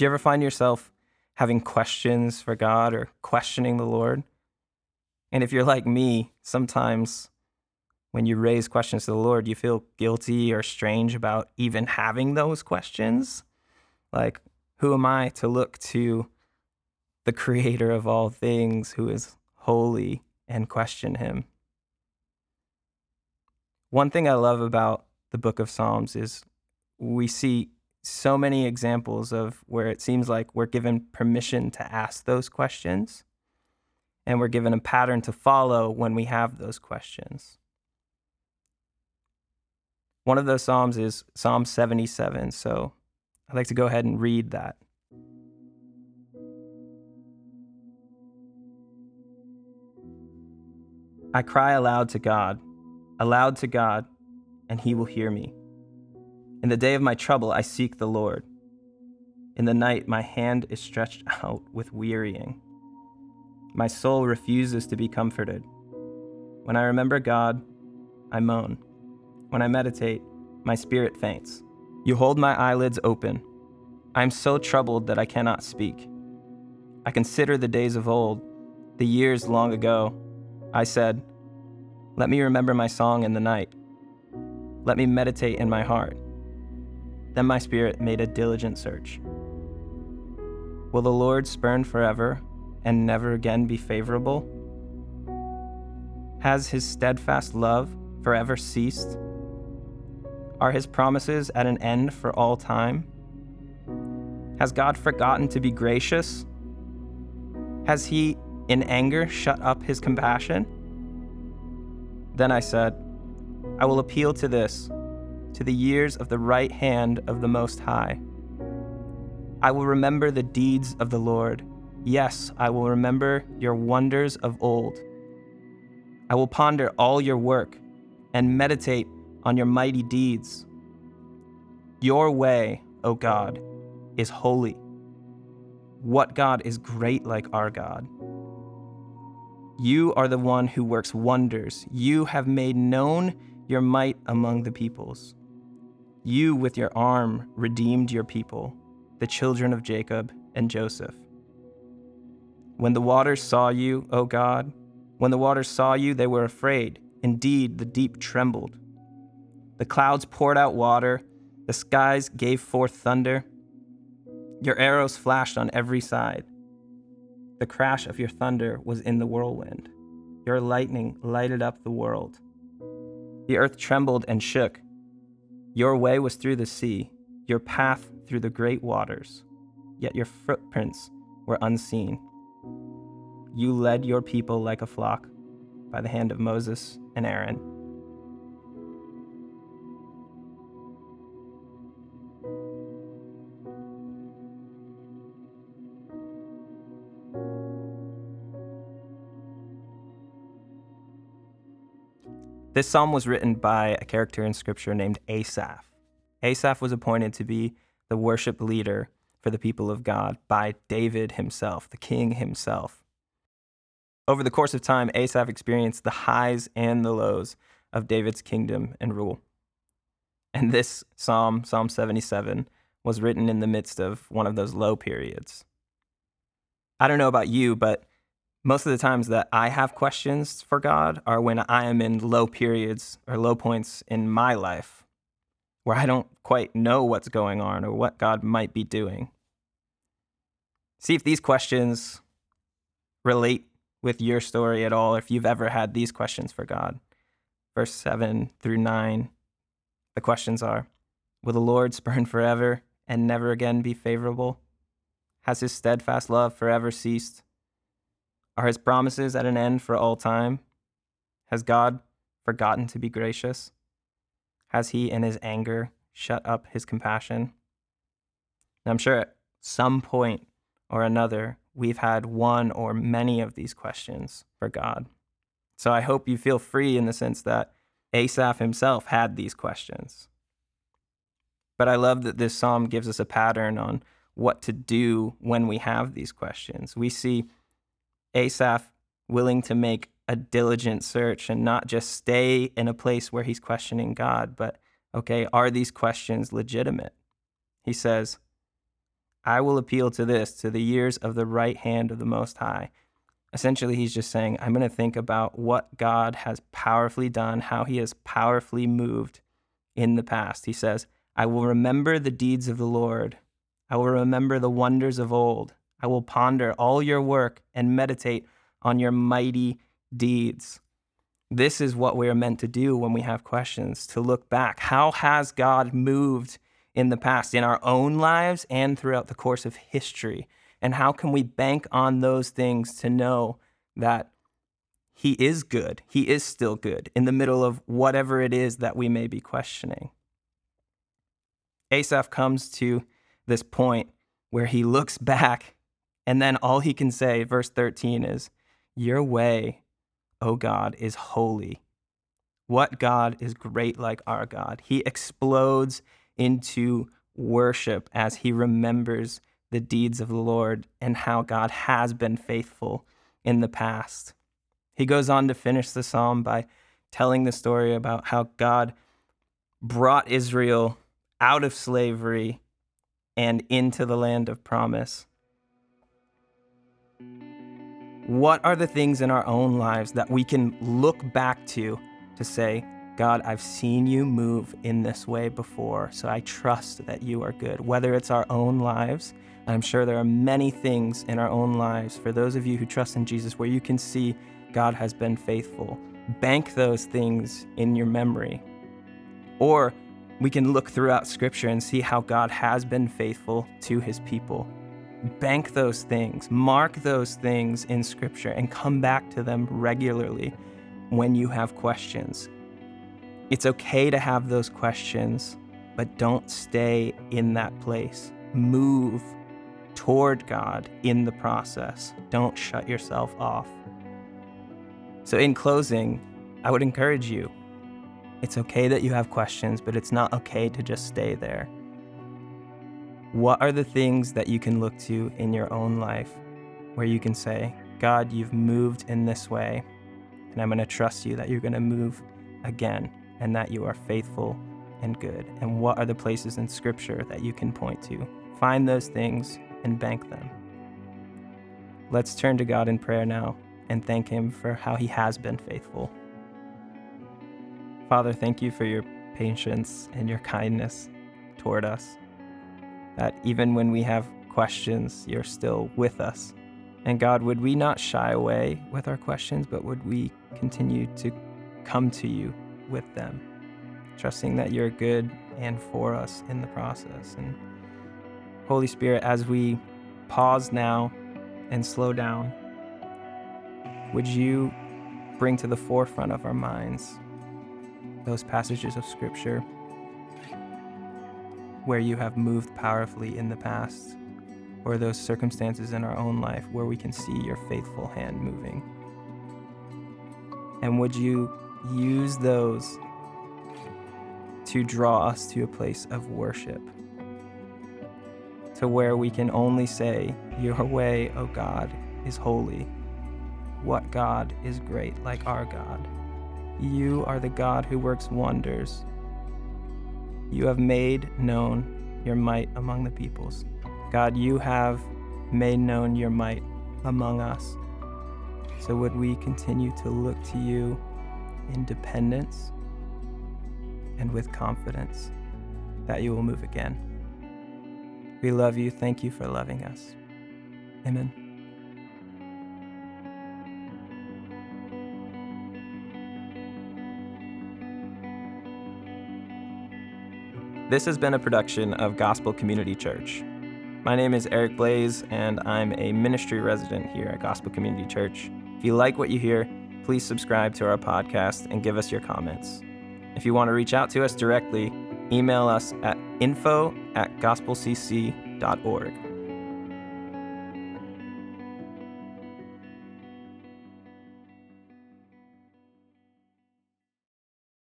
Do you ever find yourself having questions for God or questioning the Lord? And if you're like me, sometimes when you raise questions to the Lord, you feel guilty or strange about even having those questions. Like, who am I to look to the creator of all things who is holy and question him? One thing I love about the book of Psalms is we see so many examples of where it seems like we're given permission to ask those questions and we're given a pattern to follow when we have those questions. One of those Psalms is Psalm 77. So I'd like to go ahead and read that. I cry aloud to God, aloud to God, and he will hear me. In the day of my trouble, I seek the Lord. In the night, my hand is stretched out with wearying. My soul refuses to be comforted. When I remember God, I moan. When I meditate, my spirit faints. You hold my eyelids open. I am so troubled that I cannot speak. I consider the days of old, the years long ago. I said, Let me remember my song in the night. Let me meditate in my heart. Then my spirit made a diligent search. Will the Lord spurn forever and never again be favorable? Has his steadfast love forever ceased? Are his promises at an end for all time? Has God forgotten to be gracious? Has he, in anger, shut up his compassion? Then I said, I will appeal to this to the years of the right hand of the Most High. I will remember the deeds of the Lord. Yes, I will remember your wonders of old. I will ponder all your work and meditate on your mighty deeds. Your way, O God, is holy. What God is great like our God? You are the one who works wonders. You have made known your might among the peoples. You, with your arm, redeemed your people, the children of Jacob and Joseph. When the waters saw you, O God, when the waters saw you, they were afraid. Indeed, the deep trembled. The clouds poured out water, the skies gave forth thunder. Your arrows flashed on every side. The crash of your thunder was in the whirlwind. Your lightning lighted up the world. The earth trembled and shook your way was through the sea, your path through the great waters, yet your footprints were unseen. You led your people like a flock by the hand of Moses and Aaron. This psalm was written by a character in scripture named Asaph. Asaph was appointed to be the worship leader for the people of God by David himself, the king himself. Over the course of time, Asaph experienced the highs and the lows of David's kingdom and rule. And this psalm, Psalm 77, was written in the midst of one of those low periods. I don't know about you, but most of the times that I have questions for God are when I am in low periods or low points in my life where I don't quite know what's going on or what God might be doing. See if these questions relate with your story at all, or if you've ever had these questions for God. Verse 7 through 9, the questions are Will the Lord spurn forever and never again be favorable? Has his steadfast love forever ceased? Are his promises at an end for all time? Has God forgotten to be gracious? Has he, in his anger, shut up his compassion? I'm sure at some point or another, we've had one or many of these questions for God. So I hope you feel free in the sense that Asaph himself had these questions. But I love that this psalm gives us a pattern on what to do when we have these questions. We see Asaph willing to make a diligent search and not just stay in a place where he's questioning God, but okay, are these questions legitimate? He says, I will appeal to this, to the years of the right hand of the Most High. Essentially, he's just saying, I'm going to think about what God has powerfully done, how he has powerfully moved in the past. He says, I will remember the deeds of the Lord. I will remember the wonders of old. I will ponder all your work and meditate on your mighty deeds. This is what we are meant to do when we have questions to look back. How has God moved in the past, in our own lives and throughout the course of history? And how can we bank on those things to know that He is good? He is still good in the middle of whatever it is that we may be questioning. Asaph comes to this point where he looks back, and then all he can say, verse 13, is, Your way, O God, is holy. What God is great like our God? He explodes into worship as he remembers the deeds of the Lord and how God has been faithful in the past. He goes on to finish the psalm by telling the story about how God brought Israel out of slavery and into the land of promise. What are the things in our own lives that we can look back to to say, God, I've seen you move in this way before, so I trust that you are good. Whether it's our own lives, I'm sure there are many things in our own lives for those of you who trust in Jesus where you can see God has been faithful. Bank those things in your memory. Or we can look throughout Scripture and see how God has been faithful to his people. Bank those things, mark those things in Scripture, and come back to them regularly when you have questions. It's okay to have those questions, but don't stay in that place. Move toward God in the process. Don't shut yourself off. So, in closing, I would encourage you it's okay that you have questions, but it's not okay to just stay there. What are the things that you can look to in your own life where you can say, God, you've moved in this way, and I'm going to trust you that you're going to move again and that you are faithful and good? And what are the places in Scripture that you can point to? Find those things and bank them. Let's turn to God in prayer now and thank Him for how He has been faithful. Father, thank you for your patience and your kindness toward us. That even when we have questions, you're still with us. And God, would we not shy away with our questions, but would we continue to come to you with them, trusting that you're good and for us in the process. And Holy Spirit, as we pause now and slow down, would you bring to the forefront of our minds those passages of Scripture where you have moved powerfully in the past, or those circumstances in our own life where we can see your faithful hand moving. And would you use those to draw us to a place of worship, to where we can only say, Your way, O God, is holy. What God is great like our God? You are the God who works wonders. You have made known your might among the peoples. God, you have made known your might among us. So would we continue to look to you in dependence and with confidence that you will move again. We love you. Thank you for loving us. Amen. This has been a production of Gospel Community Church. My name is Eric Blaze, and I'm a ministry resident here at Gospel Community Church. If you like what you hear, please subscribe to our podcast and give us your comments. If you want to reach out to us directly, email us at info at gospelcc.org.